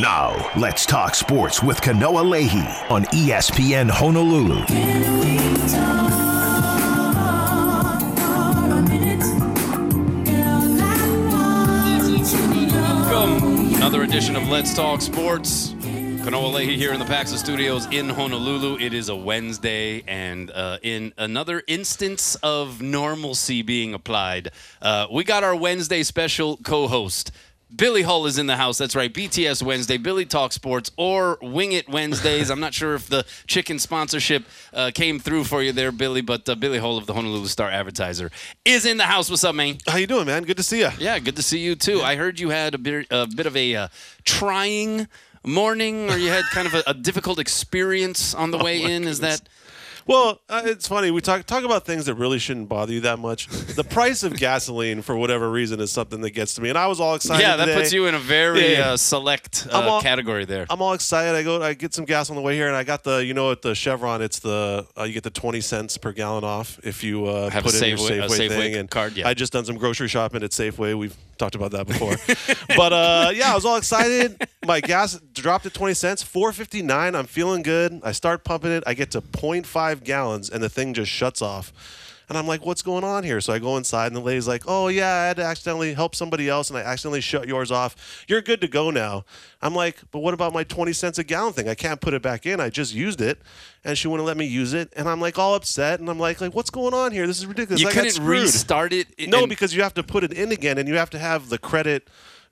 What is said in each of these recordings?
Now, let's talk sports with Kanoa Leahey on ESPN Honolulu. Welcome. Another edition of Let's Talk Sports. Kanoa Leahey here in the Paxa Studios in Honolulu. It is a Wednesday, and uh, in another instance of normalcy being applied, uh, we got our Wednesday special co-host. Billy Hull is in the house. That's right. BTS Wednesday, Billy Talk Sports, or Wing It Wednesdays. I'm not sure if the chicken sponsorship uh, came through for you there, Billy, but uh, Billy Hull of the Honolulu Star Advertiser is in the house. What's up, man? How you doing, man? Good to see you. Yeah, good to see you too. I heard you had a bit, a bit of a uh, trying morning, or you had kind of a, a difficult experience on the way in. Is that? Well, uh, it's funny. We talk talk about things that really shouldn't bother you that much. The price of gasoline, for whatever reason, is something that gets to me, and I was all excited. Yeah, that today. puts you in a very Yeah, uh, select uh, all- category there. I'm all excited. I go, I get some gas on the way here, and I got the, you know, at the Chevron, it's the uh, you get the 20 cents per gallon off if you uh, put in your Safeway- a Safeway, Safeway thing. And card, yeah. I just done some grocery shopping at Safeway. We've talked about that before, but uh, yeah, I was all excited. My gas dropped to 20 cents, 4.59. I'm feeling good. I start pumping it. I get to 0.5 gallons, and the thing just shuts off. And I'm like, what's going on here? So I go inside, and the lady's like, oh, yeah, I had to accidentally help somebody else, and I accidentally shut yours off. You're good to go now. I'm like, but what about my 20 cents a gallon thing? I can't put it back in. I just used it. And she wouldn't let me use it. And I'm like, all upset. And I'm like, like what's going on here? This is ridiculous. you I couldn't restart it. No, because you have to put it in again, and you have to have the credit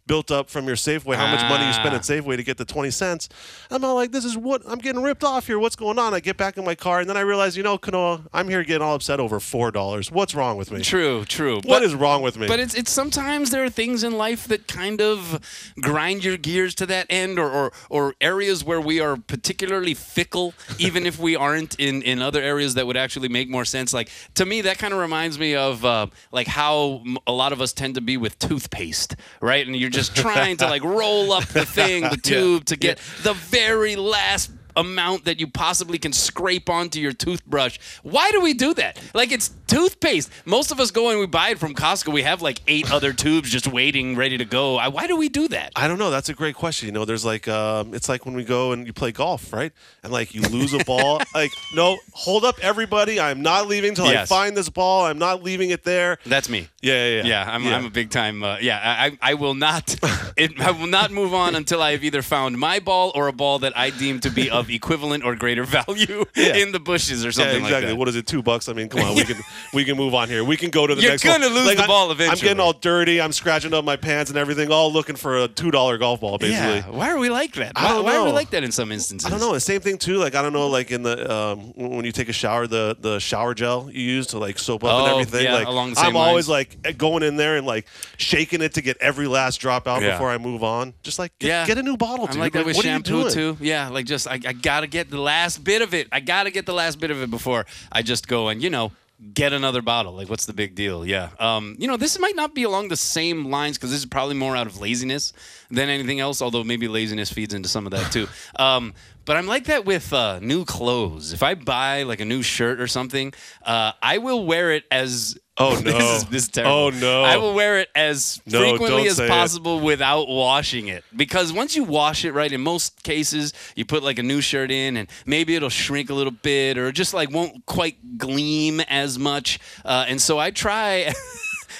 built up from your Safeway, how much money you spend Ah. at Safeway to get the 20 cents. I'm all like, this is what I'm getting ripped off here. What's going on? I get back in my car, and then I realize, you know, Kanoa, I'm here getting all upset over $4. What's wrong with me? true, true. What But- is wrong with me? But it's it's sometimes there are things in life that kind of grind your gears to that end, or or, or areas where we are particularly fickle, even if we aren't in in other areas that would actually make more sense. Like to me, that kind of reminds me of uh, like how a lot of us tend to be with toothpaste, right? And you're just trying to like roll up the thing, the tube, to get the very last amount that you possibly can scrape onto your toothbrush. Why do we do that? Like it's toothpaste. Most of us go and we buy it from Costco. We have like eight other tubes just waiting, ready to go. I, why do we do that? I don't know. That's a great question. You know, there's like, um, it's like when we go and you play golf, right? And like you lose a ball. like, no, hold up, everybody. I'm not leaving till I find this ball. I'm not leaving it there. That's me. Yeah, yeah, yeah. Yeah, I'm, I'm a big time. Uh, yeah, I, I I will not. It, I will not move on until I have either found my ball or a ball that I deem to be of equivalent or greater value Yeah. in the bushes or Yeah, something exactly. like that. What is it? Two bucks? I mean, come on. We can we can move on here. We can go to the You're next. gonna one. lose the I'm- ball eventually. I'm getting all dirty. I'm scratching up my pants and everything, all looking for a two dollar golf ball, basically. yeah. Why are we like that? I Why, why are we like that in some instances? I don't know. The same thing too. Like I don't know. Like in the um, when you take a shower, the the shower gel you use to like soap up and Oh, everything. yeah, like along the same I'm always like going in there and like shaking it to get every last drop out Yeah. before I move on. Just like get, Yeah. get a new bottle. I'm dude. like that with shampoo are you doing? too. Yeah, like just I, I gotta get the last bit of it. I gotta get the last bit of it before I just go and you know get another bottle. Like what's the big deal? Yeah. Um, you know this might not be along the same lines because this is probably more out of laziness than anything else. Although maybe laziness feeds into some of that too. um, but I'm like that with uh, new clothes. If I buy like a new shirt or something, uh, I will wear it as Oh, this no. is, this is terrible. Oh, no. I will wear it as No, frequently as say it. possible without washing it because once you wash it right in most cases you put like a new shirt in and maybe it'll shrink a little bit or just like won't quite gleam as much uh, and so i try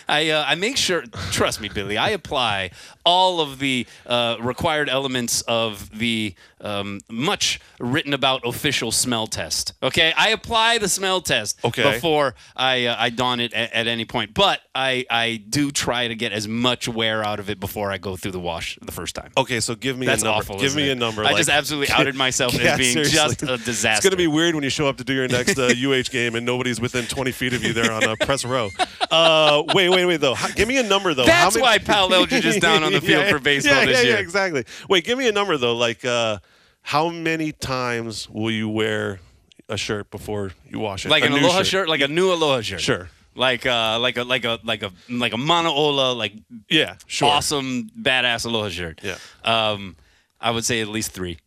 I, uh, I make sure, trust me, Billy, I apply all of the uh, required elements of the um, much written about official smell test. Okay, I apply the smell test Okay. before I uh, I don it at, at any point, but I I do try to get as much wear out of it before I go through the wash the first time. Okay, so give me That's a number. awful. give me it? a number. I like- just absolutely outed myself Yeah, as being seriously. just a disaster. It's gonna be weird when you show up to do your next uh, UH game and nobody's within 20 feet of you there on a press row. Uh, wait, wait, wait though. How, give me a number though. That's many- why Pal Eldridge is down on the field Yeah, for baseball yeah, this yeah, year. Yeah, exactly. Wait, give me a number though. Like, uh, how many times will you wear a shirt before you wash it? like A an aloha shirt. like a new aloha shirt. Sure. Like uh, like a like a like a like a mono like Yeah, sure. awesome badass aloha shirt. Yeah. Um, I would say at least three.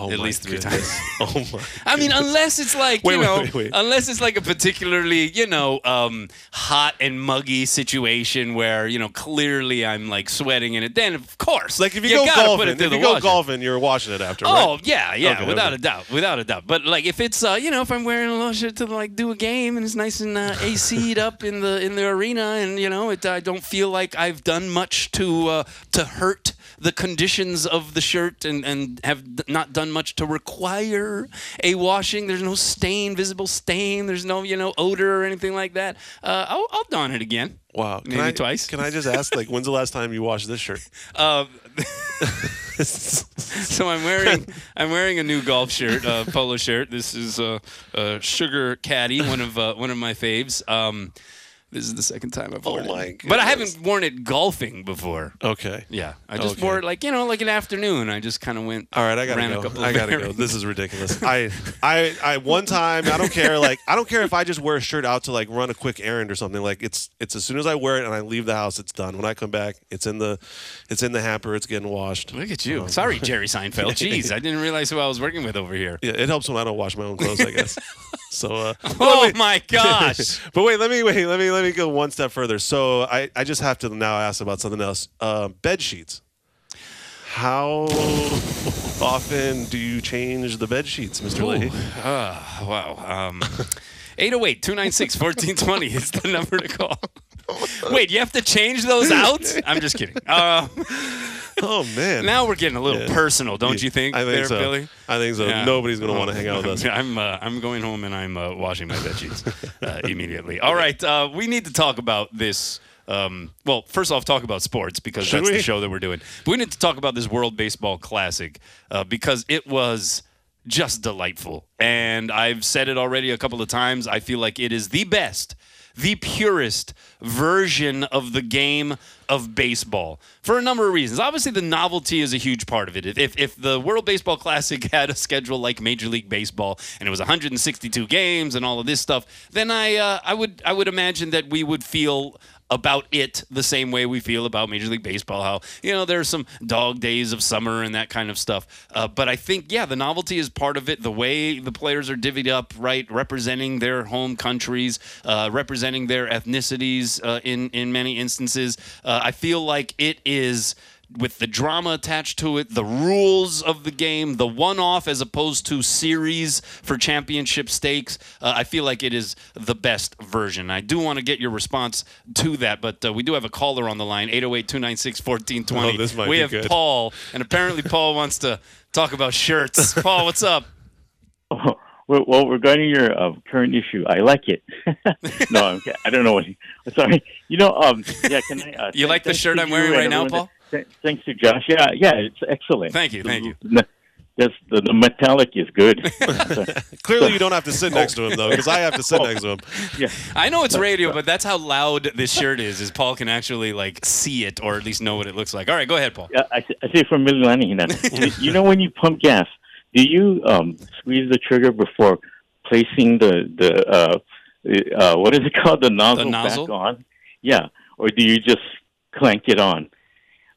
Oh at least three goodness. times. Oh my. I mean, unless it's like Wait, you know, wait, wait. unless it's like a particularly you know um, hot and muggy situation where you know clearly I'm like sweating in it. Then of course, Like if you, you go golfing, if you go washer. golfing, you're washing it after. Oh right? yeah, yeah, Okay, without okay. a doubt, without a doubt. But like if it's uh, you know if I'm wearing a little shirt to like do a game and it's nice and uh, AC'd up in the in the arena and you know it I don't feel like I've done much to uh, to hurt the conditions of the shirt and and have not done much to require a washing. There's no stain, visible stain. There's no you know odor or anything like that. Uh, I'll, I'll don it again. Wow. Can Maybe I, twice. Can I just ask, like, when's the last time you washed this shirt? Uh, so I'm wearing I'm wearing a new golf shirt, uh, polo shirt. This is uh, uh, Sugar Caddy, one of uh, one of my faves. Um, this is the second time I've oh worn Oh my it, but I haven't worn it golfing before. Okay. Yeah, I just Okay. wore it like you know, like an afternoon. I just kind of went. All right, I gotta ran a go. couple I gotta go. errands. This is ridiculous. I, I, I. One time, I don't care. Like, I don't care if I just wear a shirt out to like run a quick errand or something. Like, it's, it's as soon as I wear it and I leave the house, it's done. When I come back, it's in the, it's in the hamper. It's getting washed. Look at you. Um, Sorry, Jerry Seinfeld. Jeez, I didn't realize who I was working with over here. Yeah, it helps when I don't wash my own clothes, I guess. so, uh, Oh wait. my gosh. but wait, let me wait. Let me let me go one step further. So I, I just have to now ask about something else. Uh, bed sheets. How often do you change the bed sheets, Mr. Lee? Ah, wow. Um, 808 296 1420 is the number to call. Wait, you have to change those out? I'm just kidding. Uh, Oh man. now we're getting a little Yeah. personal, don't you think, I think there, so. Billy? I think so. Yeah. Nobody's gonna want to hang out with us. I'm uh, I'm going home and I'm uh, washing my sheets uh, immediately. All right, uh, we need to talk about this. Um, well, first off, talk about sports because Should that's we? the show that we're doing. But we need to talk about this World Baseball Classic uh, because it was just delightful. And I've said it already a couple of times. I feel like it is the best, the purest version of the game of baseball for a number of reasons. Obviously, the novelty is a huge part of it. If, if the World Baseball Classic had a schedule like Major League Baseball and it was 162 games and all of this stuff, then I uh, I would I would imagine that we would feel about it the same way we feel about Major League Baseball. How you know there's some dog days of summer and that kind of stuff. Uh, but I think yeah, the novelty is part of it. The way the players are divvied up, right, representing their home countries, uh, representing their ethnicities uh, in in many instances. Uh, I feel like it is with the drama attached to it, the rules of the game, the one off as opposed to series for championship stakes. Uh, I feel like it is the best version. I do want to get your response to that, but uh, we do have a caller on the line 808 296 1420. Oh, this might We be have good. Paul, and apparently Paul wants to talk about shirts. Paul, what's up? Oh, well, well, regarding your uh, current issue, I like it. no, I'm, I don't know what. Sorry, you know, um, yeah. Can I? Uh, You like the shirt I'm wearing right now, everyone Paul? That- th- Thanks to Josh. Yeah, yeah, it's excellent. Thank you, thank you. The, that's, the, the metallic is good. Clearly, you don't have to sit next to him though, because I have to sit next to him. yeah, I know it's radio, but that's how loud this shirt is. Is Paul can actually like see it or at least know what it looks like. All right, go ahead, Paul. Yeah, I, say- I say from Mililani. you know when you pump gas, do you um, squeeze the trigger before placing the the uh, uh, what is it called the nozzle, the nozzle? back on? Yeah, or do you just clank it on?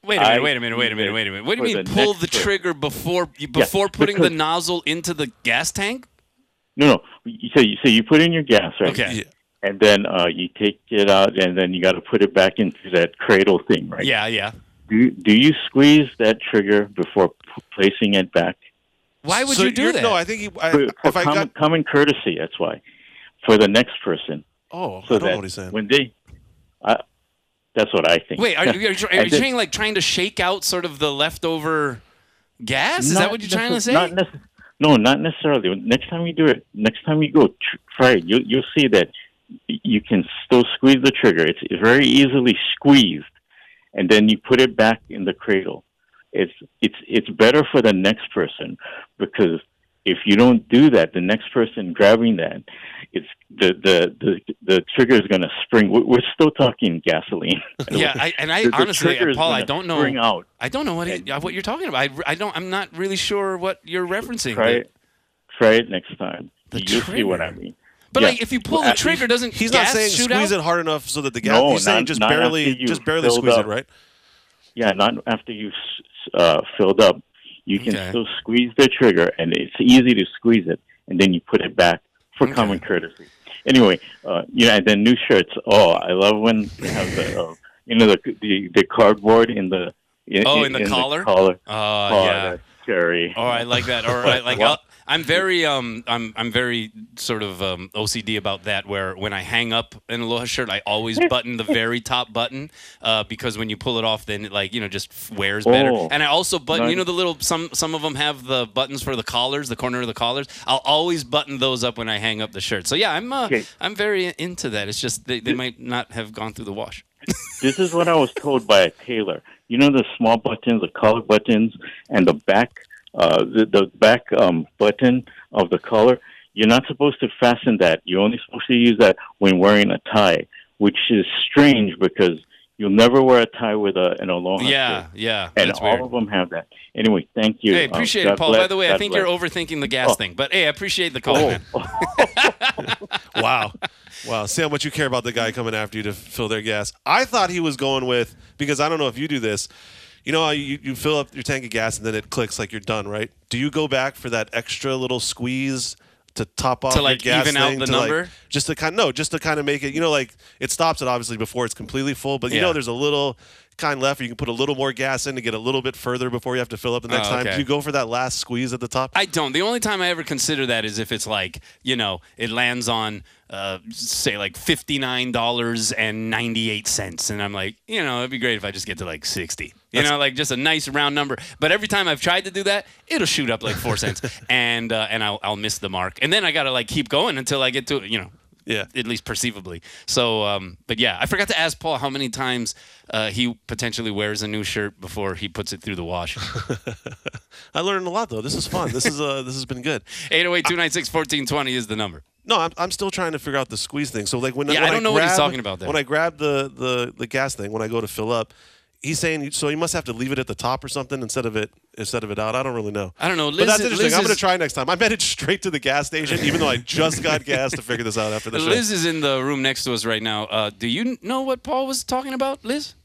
Wait a minute, I wait a minute, wait a minute, wait a minute. What do you mean the pull next the trip. trigger before you- before putting the nozzle into the gas tank? No, no. You- So you so you put in your gas, right? Okay. Yeah. And then uh, you take it out, and then you got to put it back into that cradle thing, right? Yeah, yeah. Do Do you squeeze that trigger before p- placing it back? Why would So you do that? No, I think he, I, For, for if I common, got. common courtesy, that's why. For the next person, Oh, so I don't know what he's saying. when they, that's what I think. Wait, are you, are you, are you saying like trying to shake out sort of the leftover gas? Is that what you're trying to say? Not necess- no, not necessarily. Next time you do it, next time you go, try it. You, you'll see that you can still squeeze the trigger. It's, it's very easily squeezed, and then you put it back in the cradle. It's it's it's better for the next person because if you don't do that, the next person grabbing that, it's the the the, the trigger is going to spring. We're, we're still talking gasoline. yeah, I, and I The- the honestly, trigger is Paul, I don't know. spring out. I don't know what it, what you're talking about. I, I don't. I'm not really sure what you're referencing. Try it. Try it next time. The You'll see what I mean. But Yeah. like, if you pull Well, the trigger, doesn't He's gas not saying shoot squeeze out? it hard enough so that the gas. No, he's saying just barely, just barely squeeze up. it, right? Yeah, not after you've uh, filled up. You can Okay. still squeeze the trigger, and it's easy to squeeze it, and then you put it back for Okay. common courtesy. Anyway, uh, you know, and then new shirts. Oh, I love when they have the, uh, you know, the the, the cardboard in the in, Oh, in the collar? collar. Uh, oh, yeah. that's scary. Oh, I like that. Or I like I'm very um I'm I'm very sort of um, OCD about that. Where when I hang up an aloha shirt, I always button the very top button uh, because when you pull it off, then it like you know just wears better. Oh. And I also button. You know the little some some of them have the buttons for the collars, the corner of the collars. I'll always button those up when I hang up the shirt. So yeah, I'm uh, Okay. I'm very into that. It's just they, they might not have gone through the wash. This is what I was told by a tailor. You know the small buttons, the collar buttons, and the back, uh, the, the back um, button of the collar. You're not supposed to fasten that. You're only supposed to use that when wearing a tie, which is strange because you'll never wear a tie with a, an aloha. Yeah, shirt. yeah. and that's all weird. of them have that. Anyway, thank you. Hey, Um, appreciate God it, Paul. bless, By the way, I think bless. you're overthinking the gas Oh. thing. But hey, I appreciate the call, Oh, man. Wow. Wow. Sam, what much you care about the guy coming after you to fill their gas. I thought he was going with, because I don't know if you do this. You know how you, you fill up your tank of gas and then it clicks like you're done, right? Do you go back for that extra little squeeze to top off To, your like, gas even out the to, like- number? just to kind no, just to kind of make it, you know, like it stops it obviously before it's completely full, but you Yeah. know there's a little kind left where you can put a little more gas in to get a little bit further before you have to fill up the next Oh, time. Do you go for that last squeeze at the top? I don't. The only time I ever consider that is if it's like, you know, it lands on, uh, say, like $59.98. And I'm like, you know, it'd be great if I just get to like 60. You That's- know, like just a nice round number. But every time I've tried to do that, it'll shoot up like four cents, and uh, and I'll, I'll miss the mark. And then I gotta like keep going until I get to you know yeah. at least perceivably. So, um, but yeah, I forgot to ask Paul how many times uh, he potentially wears a new shirt before he puts it through the wash. I learned a lot though. This is fun. This is uh this has been good. 808 296 1420 is the number. No, I'm, I'm still trying to figure out the squeeze thing. So like when Yeah, when I don't know what he's talking about there. When I grab the, the the gas thing when I go to fill up, he's saying so you must have to leave it at the top or something instead of it instead of it out. I don't really know. I don't know. Liz, but that's interesting. Liz I'm going to try next time. I met it straight to the gas station, even though I just got gas to figure this out after the show. Liz is in the room next to us right now. Uh, do you know what Paul was talking about, Liz?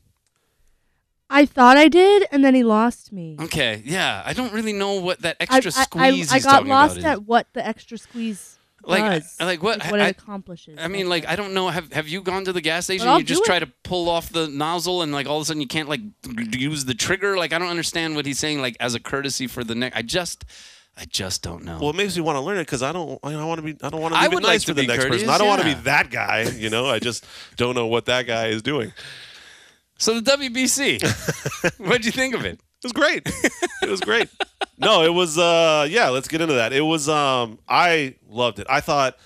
I thought I did, and then he lost me. Okay, yeah. I don't really know what that I, extra I- I- squeeze I, he's got talking lost about is. at what the extra squeeze Like, does. like what- what I- it accomplishes. I mean, like. I don't know. Have Have you gone to the gas station? I'll and you just do try it. to pull off the nozzle, and like all of a sudden you can't like use the trigger. Like, I don't understand what he's saying. Like, as a courtesy for the next, I just, I just don't know. well, it makes me want to learn it because I don't. I want to be. I don't want to I be would nice like to the be next person. courteous, I don't want to yeah. be that guy. You know, I just don't know what that guy is doing. so the WBC, what'd you think of it? It was great. it was great. No, it was uh yeah, let's get into that. It was um I loved it. I thought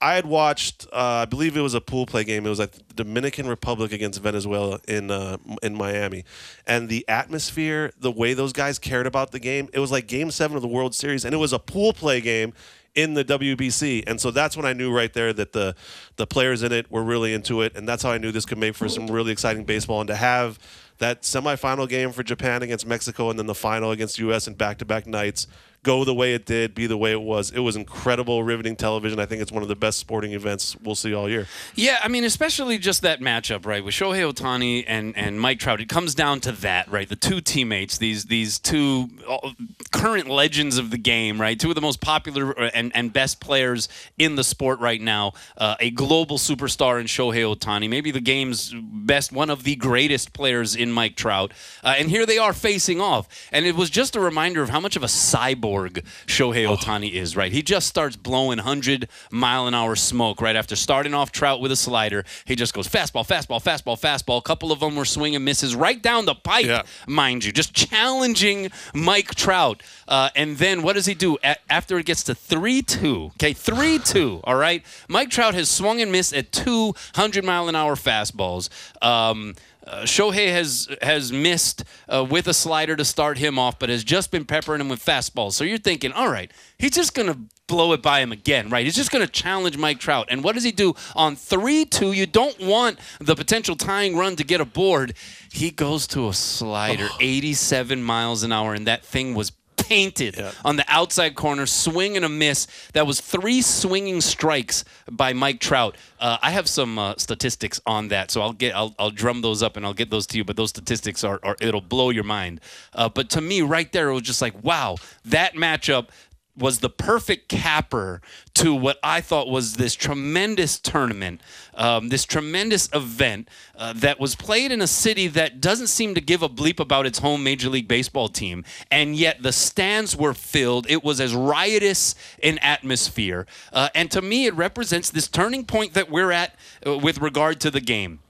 I had watched uh, I believe it was a pool play game. It was like the Dominican Republic against Venezuela in uh, in Miami. And the atmosphere, the way those guys cared about the game, it was like game 7 of the World Series and it was a pool play game in the WBC. And so that's when I knew right there that the the players in it were really into it and that's how I knew this could make for some really exciting baseball and to have that semifinal game for Japan against Mexico and then the final against US in back-to-back nights go the way it did, be the way it was. It was incredible, riveting television. I think it's one of the best sporting events we'll see all year. Yeah, I mean, especially just that matchup, right, with Shohei Ohtani and, and Mike Trout. It comes down to that, right? The two teammates, these these two uh, current legends of the game, right? Two of the most popular uh, and, and best players in the sport right now. Uh, a global superstar in Shohei Ohtani, maybe the game's best, one of the greatest players in Mike Trout. Uh, and here they are facing off. And it was just a reminder of how much of a cyborg Shohei Ohtani is, right? He just starts blowing 100 mile an hour smoke right after starting off Trout with a slider. He just goes fastball, fastball, fastball, fastball. A couple of them were swing and misses right down the pipe, Yeah. mind you, just challenging Mike Trout. Uh, and then what does he do A- after it gets to 3 2? Okay, 3 2, all right? Mike Trout has swung and missed at 200 mile an hour fastballs. Um, uh, Shohei has has missed uh, with a slider to start him off, but has just been peppering him with fastballs. So you're thinking, all right, he's just gonna blow it by him again, right? He's just gonna challenge Mike Trout. And what does he do on three two? You don't want the potential tying run to get aboard. He goes to a slider, 87 miles an hour, and that thing was painted on the outside corner, swing and a miss. That was three swinging strikes by Mike Trout. Uh, I have some uh, statistics on that, so I'll get I'll, I'll drum those up and I'll get those to you. But those statistics are, are it'll blow your mind. Uh, but to me, right there, it was just like, wow, that matchup was the perfect capper to what I thought was this tremendous tournament, um, this tremendous event uh, that was played in a city that doesn't seem to give a bleep about its home Major League Baseball team, and yet the stands were filled. It was as riotous an atmosphere, uh, and to me, it represents this turning point that we're at uh, with regard to the game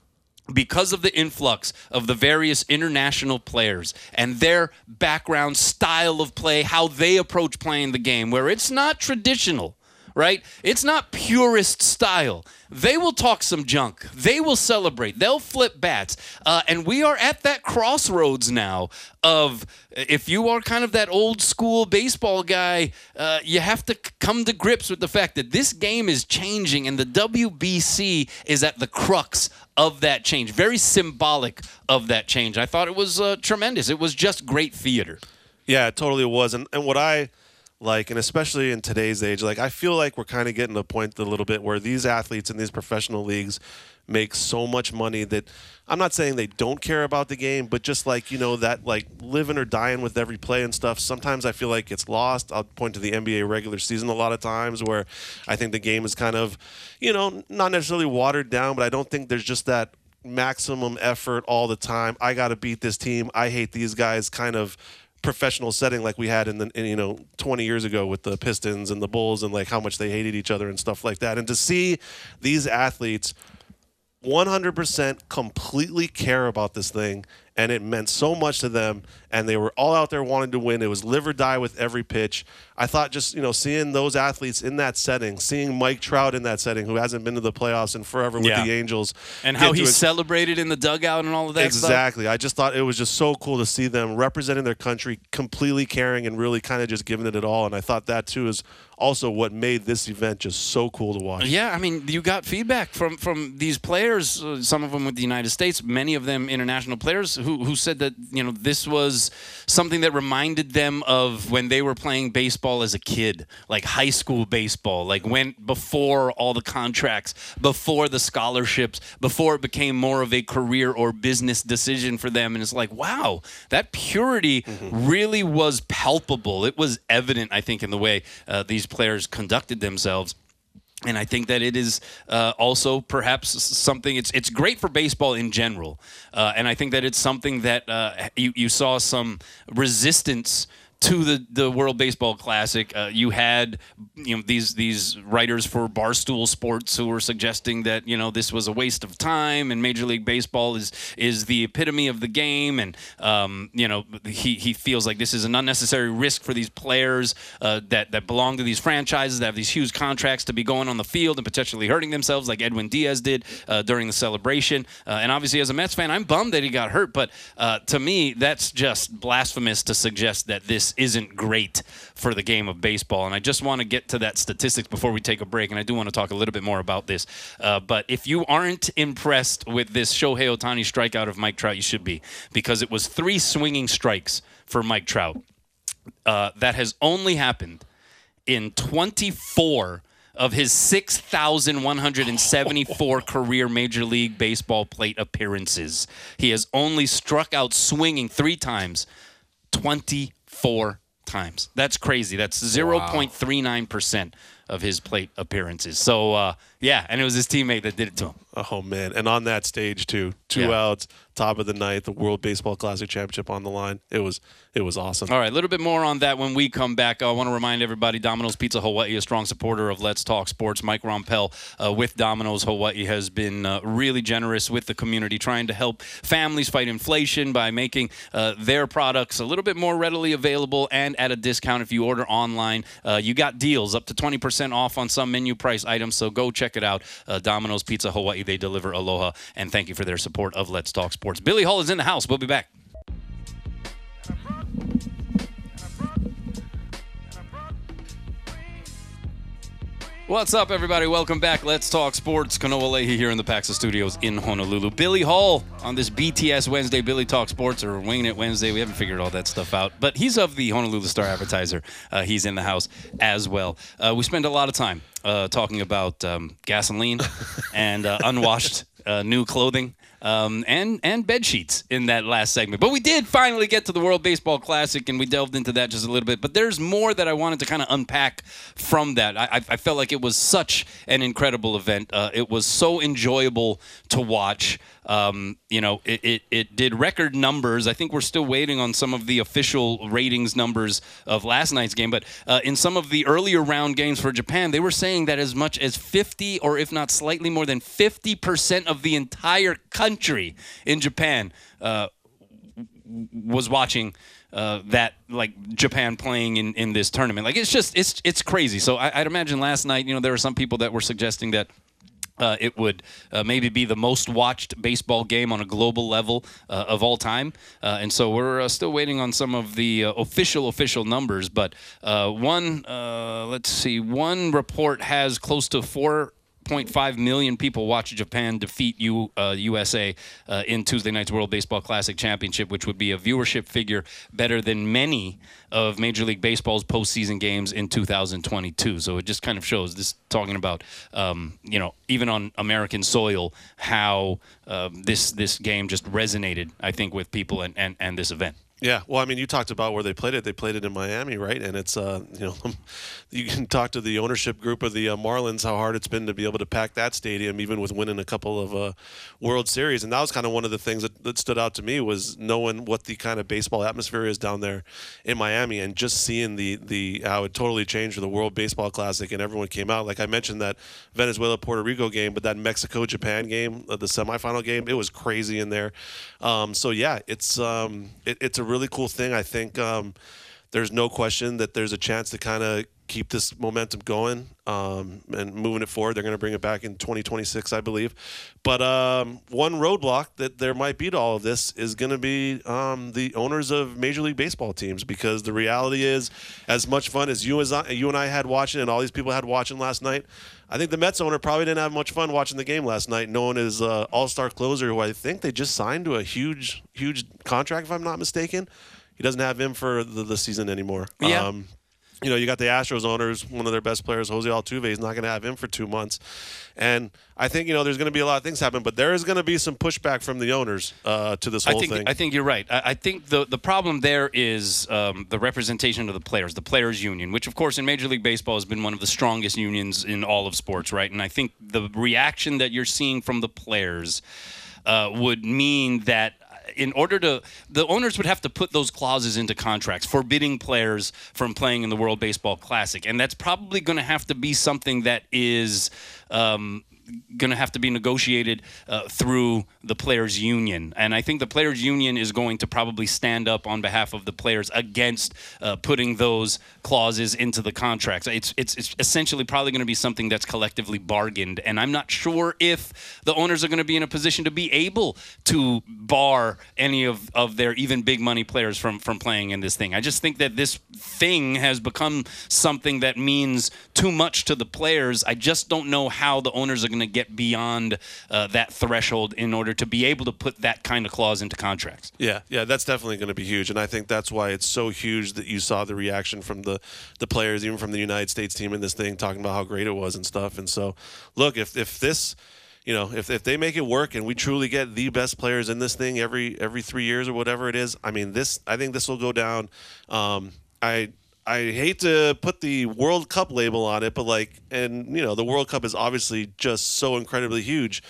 because of the influx of the various international players and their background style of play, how they approach playing the game, where it's not traditional, right? It's not purist style. They will talk some junk. They will celebrate. They'll flip bats. Uh, and we are at that crossroads now of if you are kind of that old school baseball guy, uh, you have to come to grips with the fact that this game is changing and the WBC is at the crux of that change. Very symbolic of that change. I thought it was uh, tremendous. It was just great theater. Yeah, it totally was. And and what I like, and especially in today's age, like I feel like we're kind of getting to a point a little bit where these athletes in these professional leagues make so much money that I'm not saying they don't care about the game, but just like, you know, that like living or dying with every play and stuff, sometimes I feel like it's lost. I'll point to the NBA regular season a lot of times where I think the game is kind of, you know, not necessarily watered down, but I don't think there's just that maximum effort all the time. I got to beat this team. I hate these guys kind of professional setting like we had in the in, you know 20 years ago with the Pistons and the Bulls and like how much they hated each other and stuff like that. And to see these athletes 100% completely care about this thing and it meant so much to them and they were all out there wanting to win it was live or die with every pitch i thought just you know seeing those athletes in that setting seeing mike trout in that setting who hasn't been to the playoffs in forever with Yeah. the angels And how he ex- celebrated in the dugout and all of that stuff. exactly i just thought it was just so cool to see them representing their country completely caring and really kind of just giving it it all and i thought that too is also what made this event just so cool to watch Yeah, I mean, you got feedback from from these players. Uh, some of them with the United States, many of them international players, who who said that you know this was something that reminded them of when they were playing baseball as a kid, like high school baseball, like when before all the contracts, before the scholarships, before it became more of a career or business decision for them. And it's like, wow, that purity really was palpable. It was evident, I think, in the way uh, these players conducted themselves. And I think that it is uh, also perhaps something. It's it's great for baseball in general, uh, and I think that it's something that uh, you you saw some resistance to the, the World Baseball Classic. Uh, you had you know these these writers for Barstool Sports who were suggesting that you know this was a waste of time, and Major League Baseball is is the epitome of the game, and um, you know he he feels like this is an unnecessary risk for these players uh, that that belong to these franchises that have these huge contracts to be going on the field and potentially hurting themselves, like Edwin Diaz did uh, during the celebration. Uh, and obviously, as a Mets fan, I'm bummed that he got hurt, but uh, to me, that's just blasphemous to suggest that this isn't great for the game of baseball. And I just want to get to that statistics before we take a break, and I do want to talk a little bit more about this. Uh, but if you aren't impressed with this Shohei Ohtani strikeout of Mike Trout, you should be, because it was three swinging strikes for Mike Trout. Uh, that has only happened in 24 of his 6,174 career Major League Baseball plate appearances. He has only struck out swinging three times, 24 times. That's crazy. That's 0.39% of his plate appearances. So, uh, yeah, and it was his teammate that did it to him. Oh man! And on that stage too, two Yeah. outs, top of the ninth, the World Baseball Classic championship on the line. It was it was awesome. All right, a little bit more on that when we come back. I want to remind everybody Domino's Pizza Hawaii, a strong supporter of Let's Talk Sports. Mike Rompel uh, with Domino's Hawaii has been uh, really generous with the community, trying to help families fight inflation by making uh, their products a little bit more readily available and at a discount if you order online. Uh, you got deals up to 20% off on some menu price items, so go check it out. Uh, Domino's Pizza Hawaii, they deliver aloha, and thank you for their support of Let's Talk Sports. Billy Hull is in the house. We'll be back. What's up, everybody? Welcome back. Let's talk sports. Kanoa Leahey here in the Paxa Studios in Honolulu. Billy Hull on this BTS Wednesday, Billy Talk Sports or Winging It Wednesday. We haven't figured all that stuff out, but he's of the Honolulu Star Advertiser. Uh, he's in the house as well. Uh, we spend a lot of time uh, talking about um, gasoline and uh, unwashed uh, new clothing um, and and bed sheets in that last segment. But we did finally get to the World Baseball Classic, and we delved into that just a little bit. But there's more that I wanted to kind of unpack from that. I, I felt like it was such an incredible event. Uh, it was so enjoyable to watch. Um, you know, it, it, it, did record numbers. I think we're still waiting on some of the official ratings numbers of last night's game. But uh, in some of the earlier round games for Japan, they were saying that as much as 50, or if not slightly more than 50% of the entire country in Japan uh, was watching. Uh, that like Japan playing in, in this tournament, like it's just it's it's crazy. So I, I'd imagine last night, you know, there were some people that were suggesting that uh, it would uh, maybe be the most watched baseball game on a global level uh, of all time. Uh, and so we're uh, still waiting on some of the uh, official, official numbers. But one, let's see, one report has close to four 0.5 million people watch Japan defeat U, uh, USA uh, in Tuesday night's World Baseball Classic Championship, which would be a viewership figure better than many of Major League Baseball's postseason games in 2022. So it just kind of shows this talking about, um, you know, even on American soil, how uh, this this game just resonated, I think, with people and, and, and this event. Yeah, well, I mean, you talked about where they played it. They played it in Miami, right? And it's, uh, you know, you can talk to the ownership group of the uh, Marlins how hard it's been to be able to pack that stadium, even with winning a couple of uh, World Series. And that was kind of one of the things that, that stood out to me was knowing what the kind of baseball atmosphere is down there in Miami, and just seeing the the how it totally changed for the World Baseball Classic, and everyone came out. Like I mentioned that Venezuela Puerto Rico game, but that Mexico Japan game, uh, the semifinal game, it was crazy in there. Um, so yeah, it's um, it, it's a really cool thing. I think um, there's no question that there's a chance to kind of keep this momentum going um, and moving it forward. They're going to bring it back in 2026, I believe. But um, one roadblock that there might be to all of this is going to be um, the owners of Major League Baseball teams because the reality is, as much fun as you, as I, you and I had watching and all these people had watching last night, I think the Mets owner probably didn't have much fun watching the game last night, knowing his uh, all-star closer, who I think they just signed to a huge, huge contract, if I'm not mistaken. He doesn't have him for the, the season anymore. Yeah. Um, you know, you got the Astros owners, one of their best players, Jose Altuve, is not going to have him for two months. And I think, you know, there's going to be a lot of things happen, but there is going to be some pushback from the owners uh, to this whole I think, thing. I think you're right. I, I think the, the problem there is um, the representation of the players, the players' union, which, of course, in Major League Baseball has been one of the strongest unions in all of sports, right? And I think the reaction that you're seeing from the players uh, would mean that in order to the owners would have to put those clauses into contracts forbidding players from playing in the World Baseball Classic, and that's probably going to have to be something that is. Um, going to have to be negotiated uh, through the players union. And i think the players union is going to probably stand up on behalf of the players against uh, putting those clauses into the contracts. It's, it's, it's essentially probably going to be something that's collectively bargained. And i'm not sure if the owners are going to be in a position to be able to bar any of, of their even big money players from from playing in this thing. I just think that this thing has become something that means too much to the players. I just don't know how the owners are going to get beyond uh, that threshold in order to be able to put that kind of clause into contracts. Yeah, yeah, that's definitely going to be huge, and I think that's why it's so huge that you saw the reaction from the the players, even from the United States team in this thing, talking about how great it was and stuff. And so, look, if if this you know, if, if they make it work and we truly get the best players in this thing every every three years or whatever it is, I mean, this I think this will go down. Um, I I hate to put the World Cup label on it, but like, and you know, the World Cup is obviously just so incredibly huge.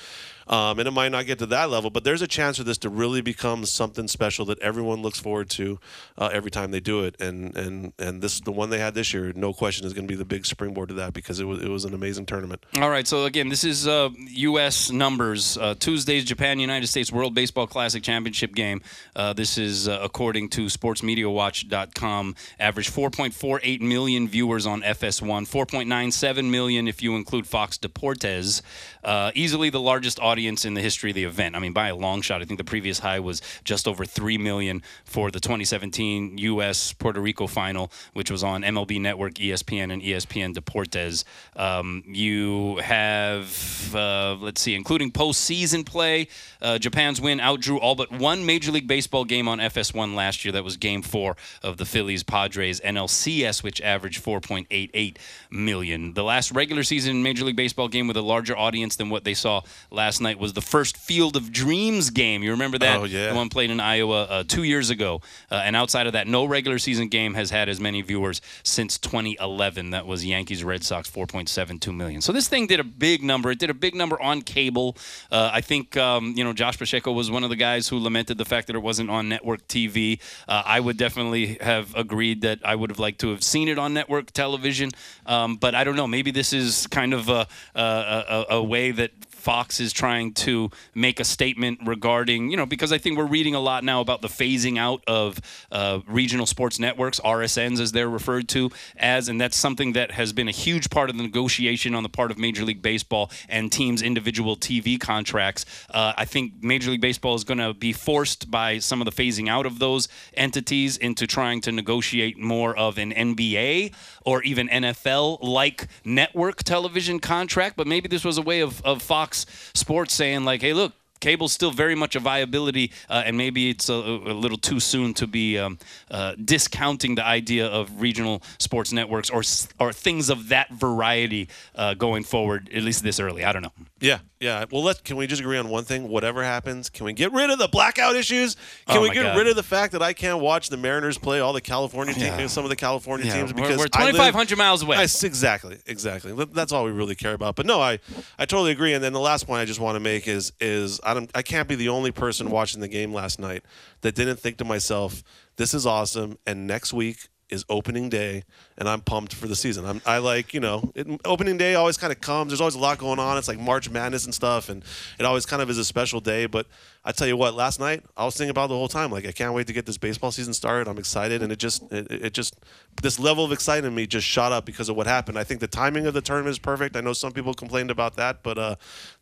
Um, and it might not get to that level, but there's a chance for this to really become something special that everyone looks forward to uh, every time they do it. And and and this the one they had this year, no question, is going to be the big springboard to that because it was it was an amazing tournament. All right, so again, this is uh, U.S. numbers. Uh, Tuesday's Japan United States World Baseball Classic Championship game. Uh, this is uh, according to SportsMediaWatch.com. Average 4.48 million viewers on FS1, 4.97 million if you include Fox Deportes. Uh, easily the largest audience audience in the history of the event. I mean, by a long shot. I think the previous high was just over three million for the 2017 U.S. Puerto Rico final, which was on MLB Network, ESPN, and ESPN Deportes. Um, you have, uh, let's see, including postseason play. Uh, Japan's win outdrew all but one Major League Baseball game on FS1 last year. That was Game Four of the Phillies Padres NLCS, which averaged 4.88 million. The last regular season Major League Baseball game with a larger audience than what they saw last night was the first Field of Dreams game. You remember that? Oh, yeah. The one played in Iowa uh, two years ago. Uh, and outside of that, no regular season game has had as many viewers since 2011. That was Yankees Red Sox 4.72 million. So this thing did a big number. It did a big number on cable. Uh, I think um, you know Josh Pacheco was one of the guys who lamented the fact that it wasn't on network TV. Uh, I would definitely have agreed that I would have liked to have seen it on network television. Um, but I don't know. Maybe this is kind of a, a, a, a way that Fox is trying to make a statement regarding, you know, because I think we're reading a lot now about the phasing out of uh, regional sports networks, RSNs as they're referred to as, and that's something that has been a huge part of the negotiation on the part of Major League Baseball and teams' individual TV contracts. Uh, I think Major League Baseball is going to be forced by some of the phasing out of those entities into trying to negotiate more of an NBA or even NFL like network television contract. But maybe this was a way of, of Fox Sports saying, like, hey, look, cable's still very much a viability, uh, and maybe it's a, a little too soon to be um, uh, discounting the idea of regional sports networks or or things of that variety uh, going forward. At least this early, I don't know. Yeah, yeah. Well, let can we just agree on one thing? Whatever happens, can we get rid of the blackout issues? Can Oh we my get God. rid of the fact that I can't watch the Mariners play all the California Yeah. teams, some of the California Yeah, teams we're- because we're I live- 2,500 miles away. I s- exactly, exactly. Th- That's all we really care about. But no, I, I totally agree. And then the last point I just want to make is is I don't I can't be the only person watching the game last night that didn't think to myself, this is awesome. And next week is opening day, and I'm pumped for the season. I'm I like you know it, opening day always kind of comes. There's always a lot going on. It's like March Madness and stuff, and it always kind of is a special day. But I tell you what, last night I was thinking about the whole time. Like I can't wait to get this baseball season started. I'm excited, and it just it, it just this level of excitement in me just shot up because of what happened. I think the timing of the tournament is perfect. I know some people complained about that, but uh,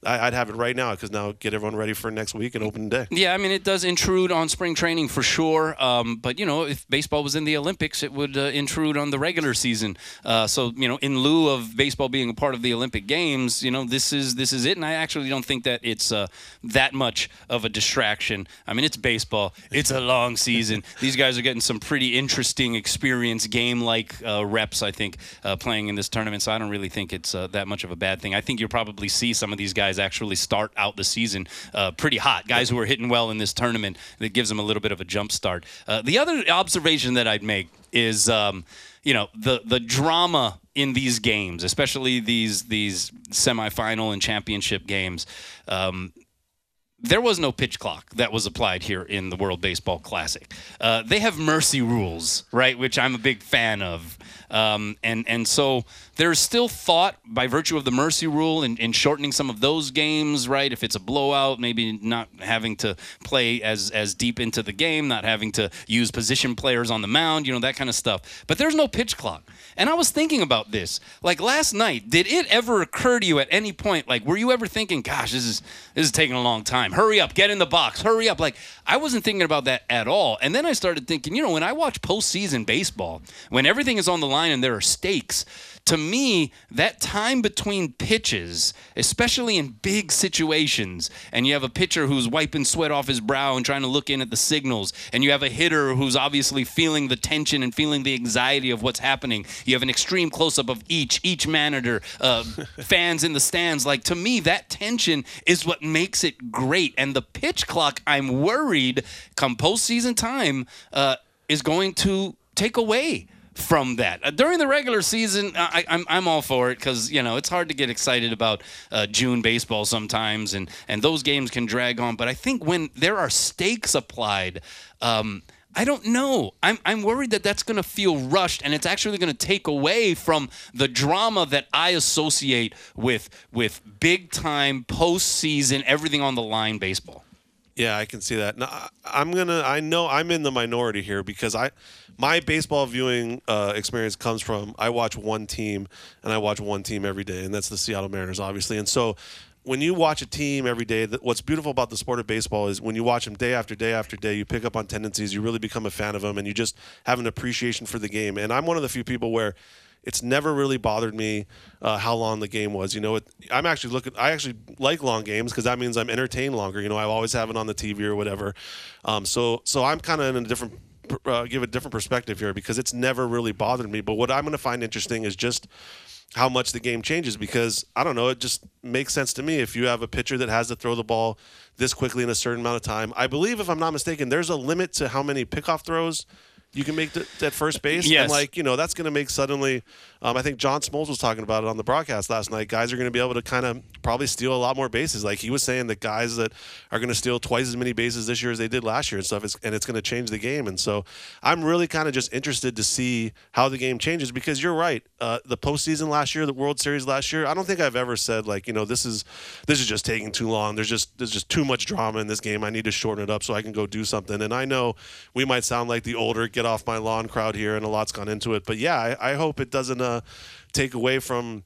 I, I'd have it right now because now get everyone ready for next week and opening day. Yeah, I mean, it does intrude on spring training for sure. Um, but, you know, if baseball was in the Olympics, it would uh, intrude on the regular season. Uh, so, you know, in lieu of baseball being a part of the Olympic Games, you know, this is this is it. And I actually don't think that it's uh, that much of a distraction. I mean, it's baseball, it's a long season. These guys are getting some pretty interesting experience, game like uh, reps, I think, uh, playing in this tournament. So I don't really think it's uh, that much of a bad thing. I think you'll probably see some of these guys actually start out the season uh, pretty hot. Guys who are hitting well in this tournament that gives them a little bit of a jump start. Uh, the other observation that I'd make is, um, you know, the the drama in these games, especially these these semifinal and championship games. Um, there was no pitch clock that was applied here in the World Baseball Classic. Uh, they have mercy rules, right, which I'm a big fan of, um, and and so there's still thought by virtue of the mercy rule in shortening some of those games, right? If it's a blowout, maybe not having to play as as deep into the game, not having to use position players on the mound, you know that kind of stuff. But there's no pitch clock, and I was thinking about this. Like last night, did it ever occur to you at any point, like, were you ever thinking, "Gosh, this is this is taking a long time. Hurry up, get in the box. Hurry up." Like I wasn't thinking about that at all. And then I started thinking, you know, when I watch postseason baseball, when everything is on the line and there are stakes, to me, that time between pitches, especially in big situations, and you have a pitcher who's wiping sweat off his brow and trying to look in at the signals, and you have a hitter who's obviously feeling the tension and feeling the anxiety of what's happening. You have an extreme close up of each, each manager, uh, fans in the stands. Like, to me, that tension is what makes it great. And the pitch clock, I'm worried, come postseason time, uh, is going to take away from that. Uh, during the regular season, I, I'm, I'm all for it because, you know, it's hard to get excited about uh, June baseball sometimes, and, and those games can drag on. But I think when there are stakes applied, um, I don't know. I'm, I'm worried that that's going to feel rushed and it's actually going to take away from the drama that I associate with with big time postseason, everything on the line baseball. Yeah, I can see that. Now, I'm gonna. I know I'm in the minority here because I, my baseball viewing uh, experience comes from I watch one team and I watch one team every day, and that's the Seattle Mariners, obviously. And so, when you watch a team every day, what's beautiful about the sport of baseball is when you watch them day after day after day, you pick up on tendencies, you really become a fan of them, and you just have an appreciation for the game. And I'm one of the few people where it's never really bothered me uh, how long the game was. You know, it, I'm actually looking. I actually like long games because that means I'm entertained longer. You know, I always have it on the TV or whatever. Um, so, so I'm kind of in a different. Uh, give a different perspective here because it's never really bothered me. But what I'm going to find interesting is just how much the game changes because I don't know, it just makes sense to me if you have a pitcher that has to throw the ball this quickly in a certain amount of time. I believe, if I'm not mistaken, there's a limit to how many pickoff throws you can make th- at first base. Yes. And like, you know, that's going to make suddenly, um, I think John Smoltz was talking about it on the broadcast last night. Guys are going to be able to kind of probably steal a lot more bases. Like he was saying that guys that are going to steal twice as many bases this year as they did last year and stuff, is, and it's going to change the game. And so I'm really kind of just interested to see how the game changes because you're right. Uh, the postseason last year, the World Series last year, I don't think I've ever said like, you know, this is this is just taking too long. There's just there's just too much drama in this game. I need to shorten it up so I can go do something. And I know we might sound like the older get off my lawn crowd here, and a lot's gone into it. But yeah, I, I hope it doesn't uh, Uh, take away from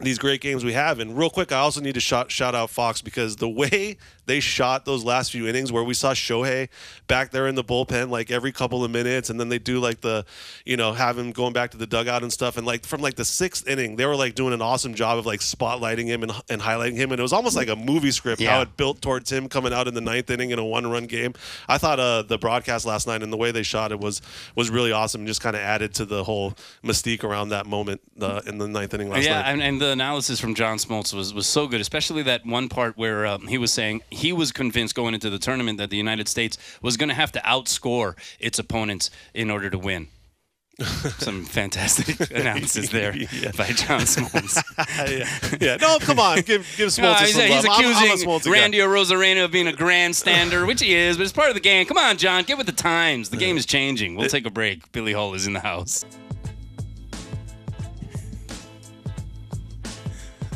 these great games we have. And real quick, I also need to shout, shout out Fox because the way they shot those last few innings where we saw Shohei back there in the bullpen like every couple of minutes and then they do like the you know have him going back to the dugout and stuff and like from like the sixth inning they were like doing an awesome job of like spotlighting him and, and highlighting him and it was almost like a movie script Yeah. how it built towards him coming out in the ninth inning in a one run game I thought uh, the broadcast last night and the way they shot it was was really awesome and just kind of added to the whole mystique around that moment uh, in the ninth inning last yeah, night and, and the analysis from John Smoltz was, was so good, especially that one part where um, he was saying he was convinced going into the tournament that the United States was going to have to outscore its opponents in order to win. Some fantastic analysis there Yeah. by John Smoltz. yeah. yeah no come on give give Smoltz Uh, some he's, he's love. I'm- I'm accusing Smoltz. Randy Arozarena of being a grandstander, which he is, but it's part of the game. Come on, John, get with the times. The game is changing. We'll take a break. Billy Hull is in the house.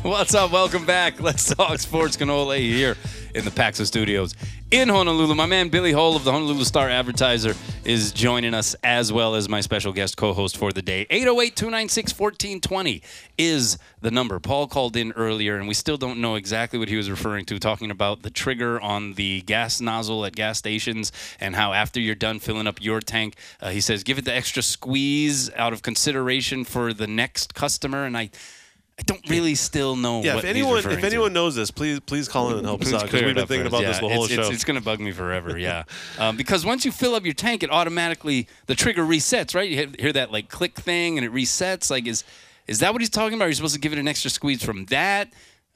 What's up? Welcome back. Let's talk sports Kanoa here in the Paxa Studios in Honolulu. My man Billy Hull of the Honolulu Star Advertiser is joining us as well as my special guest co-host for the day. 808-296-1420 is the number. Paul called in earlier and we still don't know exactly what he was referring to talking about the trigger on the gas nozzle at gas stations and how after you're done filling up your tank, uh, he says give it the extra squeeze out of consideration for the next customer and I I don't really still know Yeah, if anyone if to. anyone knows this, please please call in and help us out because we've been thinking about this Yeah, the whole it's, show. It's, it's going to bug me forever, yeah. um, because once you fill up your tank, it automatically the trigger resets, right? You hear- hear that like click thing, and it resets. Like, is is that what he's talking about? Are you supposed to give it an extra squeeze from that?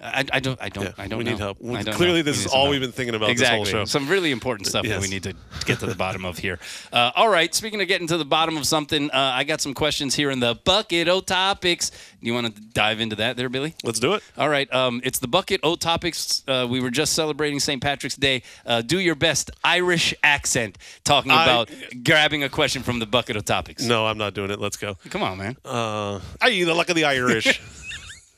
I, I don't. I don't. Yeah, I don't we know. need help. Clearly, know. this We is all help. we've been thinking about exactly. this whole show. Some really important stuff that we need to get to the bottom of here. Uh, all right. Speaking of getting to the bottom of something, uh, I got some questions here in the bucket o topics. Do you want to dive into that, there, Billy? Let's do it. All right, um, it's the bucket O topics. Uh, we were just celebrating St. Patrick's Day. Uh, do your best Irish accent, talking I- about grabbing a question from the bucket of topics. No, I'm not doing it. Let's go. Come on, man. Uh, I the luck of the Irish.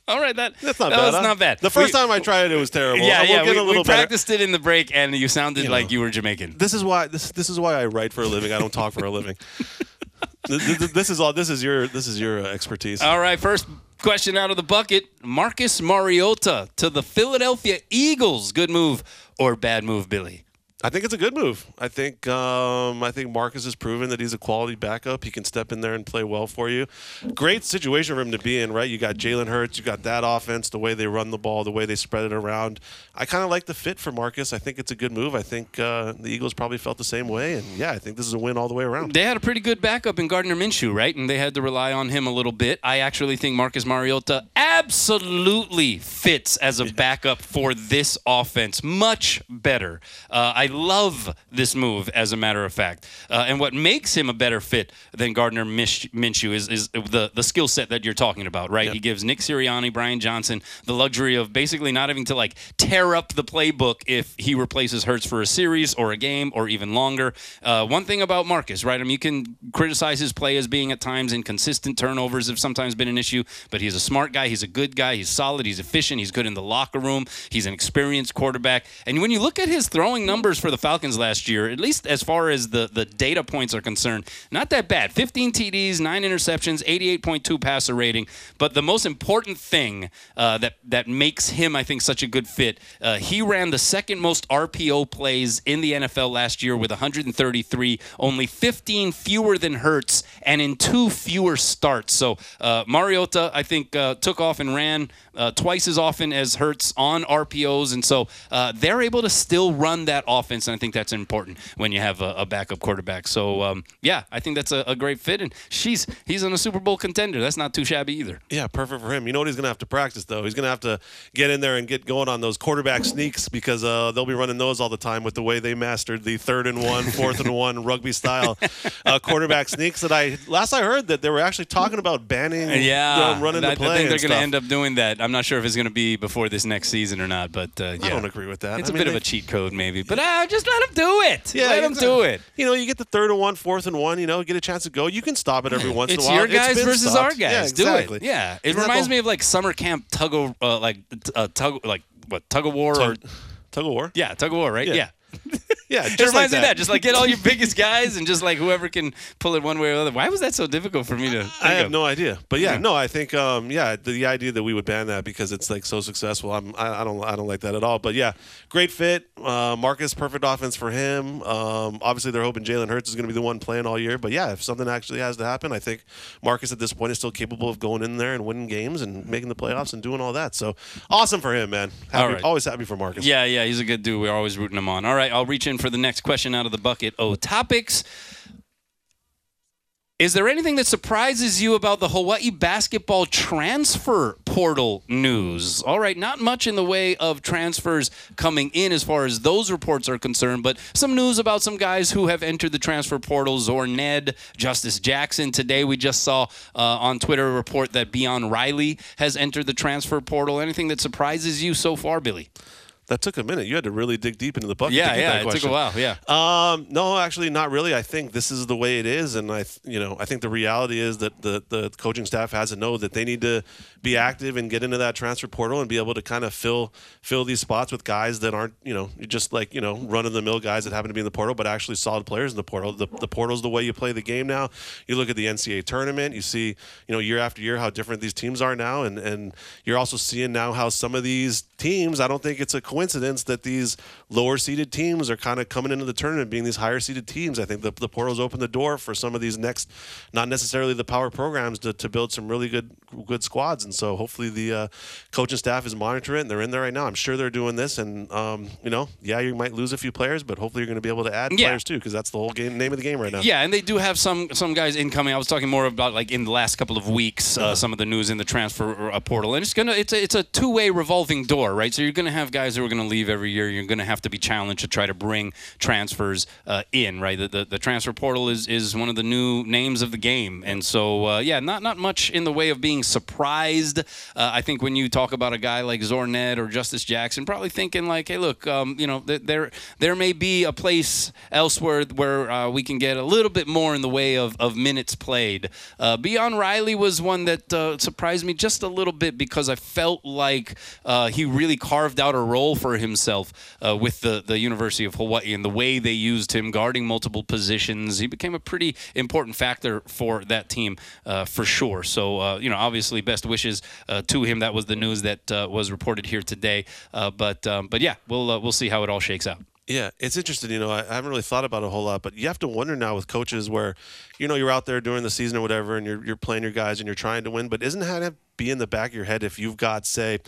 All right, that That's not that bad. was huh? not bad. The first We- time I tried it, it was terrible. yeah, yeah, we, we better. practiced it in the break, and you sounded You like know. you were Jamaican. This is why this this is why I write for a living. I don't talk for a living. Th- th- this is all. This is your this is your expertise. All right, first question out of the bucket: Marcus Mariota to the Philadelphia Eagles. Good move or bad move, Billy? I think it's a good move. I think um, I think Marcus has proven that he's a quality backup. He can step in there and play well for you. Great situation for him to be in, right? You got Jalen Hurts, you got that offense, the way they run the ball, the way they spread it around. I kind of like the fit for Marcus. I think it's a good move. I think uh, the Eagles probably felt the same way, and yeah, I think this is a win all the way around. They had a pretty good backup in Gardner Minshew, right? And they had to rely on him a little bit. I actually think Marcus Mariota absolutely fits as a backup for this offense. Much better. Uh, I love this move, as a matter of fact. Uh, and what makes him a better fit than Gardner Mish- Minshew is, is the, the skill set that you're talking about, right? Yep. He gives Nick Sirianni, Brian Johnson, the luxury of basically not having to like tear up the playbook if he replaces Hurts for a series or a game or even longer. Uh, one thing about Marcus, right? I mean, you can criticize his play as being at times inconsistent. Turnovers have sometimes been an issue, but he's a smart guy. He's a good guy. He's solid. He's efficient. He's good in the locker room. He's an experienced quarterback. And when you look at his throwing numbers for the Falcons last year, at least as far as the, the data points are concerned, not that bad. 15 TDs, 9 interceptions, 88.2 passer rating. But the most important thing uh, that, that makes him, I think, such a good fit, uh, he ran the second most RPO plays in the NFL last year with 133, only 15 fewer than Hurts, and in two fewer starts. So uh, Mariota, I think, uh, took off and ran uh, twice as often as Hurts on RPOs, and so uh, they're able to still run that offense, and I think that's important when you have a, a backup quarterback. So um, yeah, I think that's a, a, great fit, and she's he's on a Super Bowl contender. That's not too shabby either. Yeah, perfect for him. You know what he's going to have to practice though? He's going to have to get in there and get going on those quarterback sneaks because uh, they'll be running those all the time with the way they mastered the third and one, fourth and one rugby style uh, quarterback sneaks. That I last I heard that they were actually talking about banning, yeah, running I, the play. I think they're going to end up doing that. I'm not sure if it's going to be before this next season or not, but uh, yeah. I don't agree with that. It's I a mean, bit they, of a cheat code, maybe, but uh, just let them do it. Yeah, let them do it. You know, you get the third and one, fourth and one. You know, get a chance to go. You can stop it every once it's in a while. Your guys versus stopped. our guys. Yeah, exactly. Do it. Yeah, it Isn't reminds me of like summer camp tug of uh, like uh, tug like what tug of war tug, or tug of war. Yeah, tug of war, right? Yeah. yeah. Yeah, just it reminds like me that. of that. Just like get all your biggest guys and just like whoever can pull it one way or the other. Why was that so difficult for me to? I have of? no idea, but yeah, Yeah. no, I think um, yeah, the, the idea that we would ban that because it's like so successful, I'm, I, I don't I don't like that at all. But yeah, great fit, uh, Marcus, perfect offense for him. Um, obviously, they're hoping Jalen Hurts is going to be the one playing all year, but yeah, if something actually has to happen, I think Marcus at this point is still capable of going in there and winning games and making the playoffs and doing all that. So awesome for him, man. Happy, All right. Always happy for Marcus. Yeah, yeah, he's a good dude. We're always rooting him on. All right, I'll reach in for the next question out of the bucket. Oh, topics. Is there anything that surprises you about the Hawaii basketball transfer portal news? All right, not much in the way of transfers coming in as far as those reports are concerned, but some news about some guys who have entered the transfer portal. Zoar Nedd, Justice Jackson. Today we just saw uh, on Twitter a report that Beon Riley has entered the transfer portal. Anything that surprises you so far, Billy? That took a minute. You had to really dig deep into the bucket. Yeah, to get yeah, that it took a while. Yeah. Um, no, actually, not really. I think this is the way it is, and I, you know, I think the reality is that the the coaching staff has to know that they need to be active and get into that transfer portal and be able to kind of fill fill these spots with guys that aren't, you know, just like you know, run of the mill guys that happen to be in the portal, but actually solid players in the portal. The the portal's the way you play the game now. You look at the NCAA tournament, you see, you know, year after year how different these teams are now, and and you're also seeing now how some of these teams. I don't think it's a coincidence that these lower seeded teams are kind of coming into the tournament being these higher seeded teams. I think the, the portal's open the door for some of these next, not necessarily the power programs, to, to build some really good good squads. And so hopefully the uh, coaching staff is monitoring it and they're in there right now. I'm sure they're doing this. And, um, you know, yeah, you might lose a few players, but hopefully you're going to be able to add Yeah. players too because that's the whole game name of the game right now. Yeah, and they do have some some guys incoming. I was talking more about like in the last couple of weeks, uh, some of the news in the transfer uh, portal, and it's gonna it's a it's a two way revolving door, right? So you're gonna have guys are gonna leave every year. You're gonna have to be challenged to try to bring transfers uh, in, right? The, the the transfer portal is is one of the new names of the game, and so uh, yeah, not not much in the way of being surprised. Uh, I think when you talk about a guy like Zoar Nedd or Justice Jackson, probably thinking like, hey, look, um, you know, th- there there may be a place elsewhere where uh, we can get a little bit more in the way of, of minutes played. Uh, Beon Riley was one that uh, surprised me just a little bit because I felt like he really carved out a role for himself uh, with the, the University of Hawaii and the way they used him guarding multiple positions. He became a pretty important factor for that team uh, for sure. So, uh, you know, obviously, best wishes uh, to him. That was the news that uh, was reported here today. But um, but yeah, we'll we'll see how it all shakes out. Yeah, it's interesting. You know, I, I haven't really thought about it a whole lot, but you have to wonder now with coaches where, you know, you're out there during the season or whatever, and you're you're playing your guys and you're trying to win. But isn't that be in the back of your head if you've got say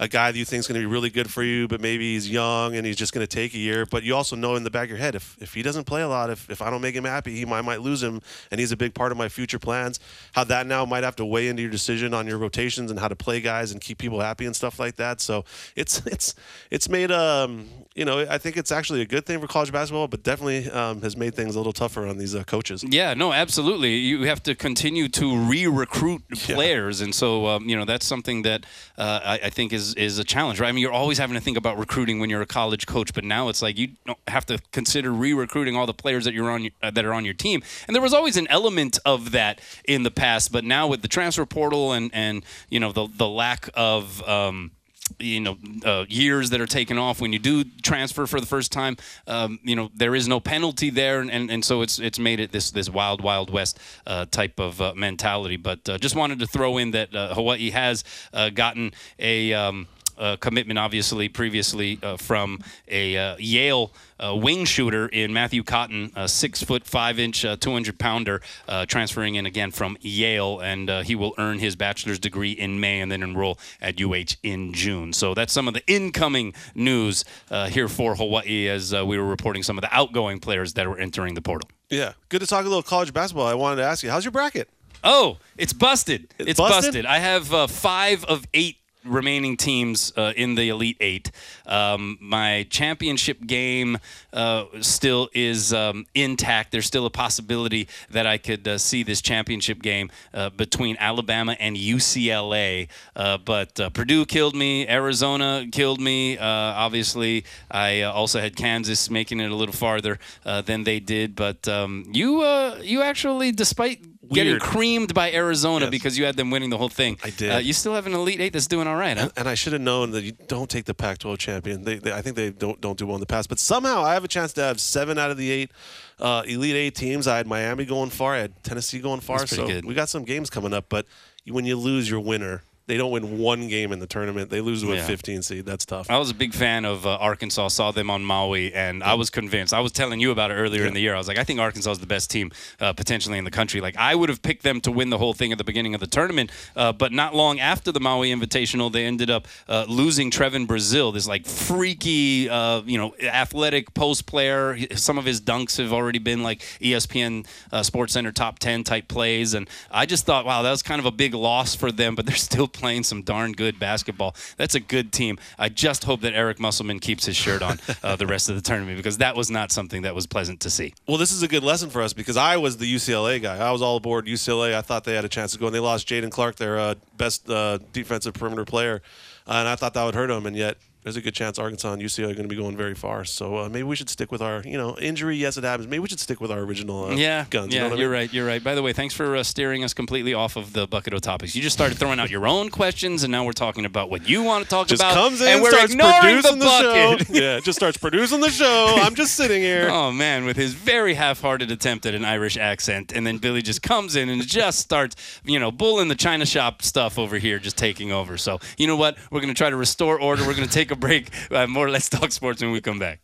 a guy that you think is going to be really good for you, but maybe he's young and he's just going to take a year. But you also know in the back of your head if if he doesn't play a lot, if if I don't make him happy, he might, I might lose him, and he's a big part of my future plans. How that now might have to weigh into your decision on your rotations and how to play guys and keep people happy and stuff like that. So it's it's it's made um you know I think it's actually a good thing for college basketball, but definitely um, has made things a little tougher on these uh, coaches. Yeah, no, absolutely. You have to continue to re-recruit players, and so um, you know that's something that uh, I, I think is is a challenge, right? I mean, you're always having to think about recruiting when you're a college coach, but now it's like you don't have to consider re-recruiting all the players that you're on uh, that are on your team. And there was always an element of that in the past, but now with the transfer portal and and you know the the lack of um, you know uh, years that are taken off when you do transfer for the first time um, you know there is no penalty there and, and, and so it's it's made it this this wild wild west uh, type of uh, mentality. But uh, just wanted to throw in that uh, Hawaii has uh, gotten a um, uh, commitment, obviously, previously uh, from a uh, Yale uh, wing shooter in Matthew Cotton, a six foot five inch, uh, 200 pounder, uh, transferring in again from Yale, and he will earn his bachelor's degree in May and then enroll at UH in June. So that's some of the incoming news here for Hawaii as we were reporting some of the outgoing players that were entering the portal. Yeah, good to talk a little college basketball. I wanted to ask you, how's your bracket? Oh, it's busted. It's It's, busted? busted? I have uh, five of eight remaining teams uh, in the Elite Eight. Um, my championship game uh, still is um, intact. There's still a possibility that I could uh, see this championship game uh, between Alabama and UCLA. Uh, but uh, Purdue killed me. Arizona killed me. Obviously, I also had Kansas making it a little farther than they did. But um, you, you actually, despite getting creamed by Arizona Yes. because you had them winning the whole thing. I did. Uh, you still have an Elite Eight that's doing all right, huh? And, and I should have known that you don't take the Pac-12 champion. They, they, I think they don't don't do well in the past, but somehow I have a chance to have seven out of the eight uh, Elite Eight teams. I had Miami going far. I had Tennessee going far. So good. we got some games coming up. But when you lose your winner, they don't win one game in the tournament. They lose to a Yeah. 15 seed. That's tough. I was a big fan of uh, Arkansas. Saw them on Maui, and I was convinced. I was telling you about it earlier in the year. I was like, I think Arkansas is the best team uh, potentially in the country. Like I would have picked them to win the whole thing at the beginning of the tournament, uh, but not long after the Maui Invitational, they ended up uh, losing Trevon Brazile, this like freaky, uh, you know, athletic post player. Some of his dunks have already been like ESPN uh, Sports Center top ten type plays, and I just thought, wow, that was kind of a big loss for them. But they're still playing some darn good basketball. That's a good team. I just hope that Eric Musselman keeps his shirt on uh, the rest of the tournament because that was not something that was pleasant to see. Well, this is a good lesson for us because I was the UCLA guy. I was all aboard UCLA. I thought they had a chance to go, and they lost Jaylen Clark, their uh, best uh, defensive perimeter player, and I thought that would hurt them. And yet, there's a good chance Arkansas and UCLA are going to be going very far. So uh, maybe we should stick with our, you know, injury. Yes, it happens. Maybe we should stick with our original uh, Yeah, guns. you yeah, know what I you're mean? right. You're right. By the way, thanks for uh, steering us completely off of the bucket of topics. You just started throwing out your own questions, and now we're talking about what you want to talk Just about. comes in, and we're starts producing the the, show. yeah, just starts producing the show. I'm just sitting here. Oh man, with his very half-hearted attempt at an Irish accent, and then Billy just comes in and just starts, you know, bull in the china shop stuff over here, just taking over. So you know what? We're gonna try to restore order. We're gonna take a break. Uh, more Let's Talk Sports when we come back.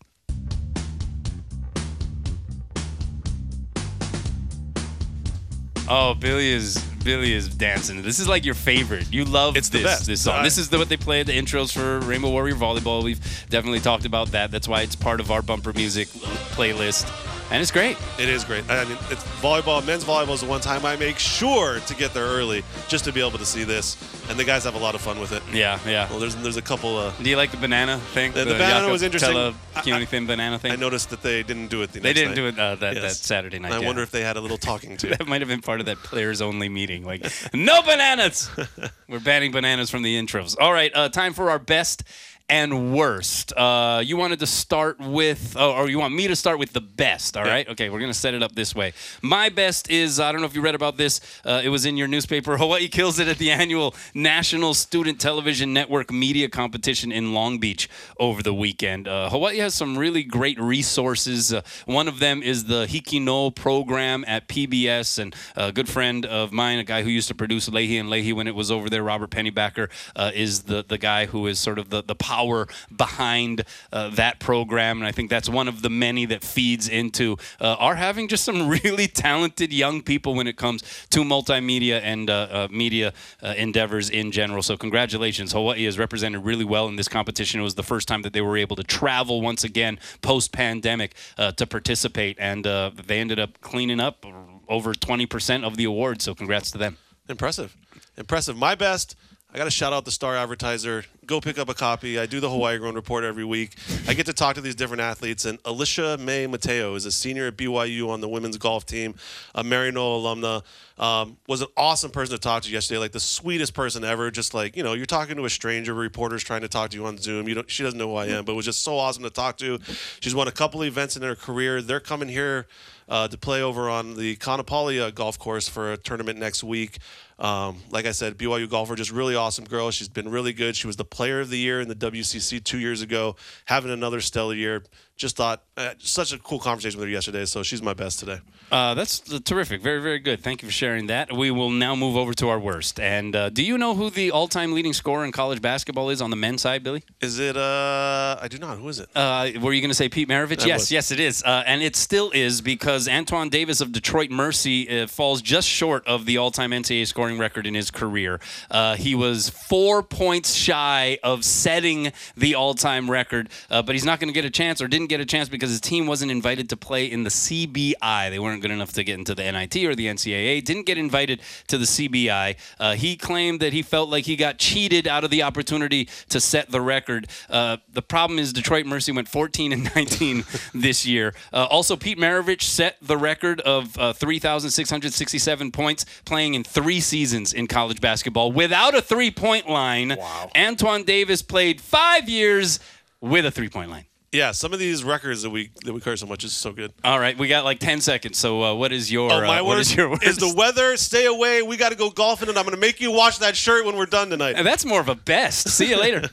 Oh, Billy is Billy is dancing. This is like your favorite. You love It's the this best. this song. This is the, what they play at the intros for Rainbow Warrior Volleyball. We've definitely talked about that. That's why it's part of our bumper music playlist, and it's great. It is great. I mean, it's volleyball. Men's volleyball is the one time I make sure to get there early just to be able to see this, and the guys have a lot of fun with it. Yeah, yeah. Well, there's there's a couple. Uh, Do you like the banana thing? The- the banana was interesting. Tella, I- Thin banana thing. I noticed that they didn't do it. The they didn't night. do it uh, that, Yes. that Saturday night. I yeah. wonder if they had a little talking to. that might have been part of that players only meeting. Like, no bananas. We're banning bananas from the intros. All right, uh, time for our best and worst. Uh, you wanted to start with, oh, or you want me to start with the best? All right. Okay, we're gonna set it up this way. My best is I don't know if you read about this. Uh, it was in your newspaper. Hawaii kills it at the annual National Student Television Network Media Competition in Long Beach over the weekend. Uh, Hawaii has some really great resources. Uh, one of them is the HIKI NŌ program at PBS, and a good friend of mine, a guy who used to produce Leahey and Leahey when it was over there, Robert Pennybacker, uh, is the the guy who is sort of the the power behind uh, that program, and I think that's one of the many that feeds into uh, our having just some really talented young people when it comes to multimedia and uh, uh, media uh, endeavors in general. So congratulations, Hawaii is represented really well in this competition. It was the first time that they were able to travel once again post pandemic uh, to participate, and they ended up cleaning up over 20% of the awards. So congrats to them. Impressive, impressive. My best. I got to shout out the star advertiser go pick up a copy. I do the Hawaii Grown Report every week. I get to talk to these different athletes. And Alicia May Mateo is a senior at BYU on the women's golf team, a Marino alumna. Um, was an awesome person to talk to yesterday, like the sweetest person ever. Just like you know, you're talking to a stranger. Reporters trying to talk to you on Zoom. You don't. She doesn't know who I am, but it was just so awesome to talk to. She's won a couple events in her career. They're coming here uh, to play over on the Kaanapali golf course for a tournament next week. Um, like I said, BYU golfer, just really awesome girl. She's been really good. She was the player of the year in the WCC two years ago, having another stellar year. Just thought, uh, such a cool conversation with her yesterday. So she's my best today. Uh, that's terrific. Very, very good. Thank you for sharing that. We will now move over to our worst. And uh, do you know who the all time leading scorer in college basketball is on the men's side, Billy? Is it? Uh, I do not. Who is it? Uh, were you going to say Pete Maravich? I yes, was. yes, it is. Uh, and it still is because Antoine Davis of Detroit Mercy uh, falls just short of the all time NCAA scoring record in his career. Uh, he was four points shy of setting the all time record, uh, but he's not going to get a chance or didn't get a chance because his team wasn't invited to play in the CBI. They weren't good enough to get into the NIT or the NCAA. Didn't get invited to the CBI. Uh, he claimed that he felt like he got cheated out of the opportunity to set the record. Uh, the problem is Detroit Mercy went 14 and 19 this year. Uh, also, Pete Maravich set the record of uh, 3,667 points playing in three seasons in college basketball without a three point line. Wow. Antoine Davis played five years with a three point line. Yeah, some of these records that we that we cover so much is so good. All right, we got like 10 seconds. So, uh, what is your Oh, my uh, what is your worst? is the weather. Stay away. We got to go golfing, and I'm going to make you wash that shirt when we're done tonight. And that's more of a best. See you later.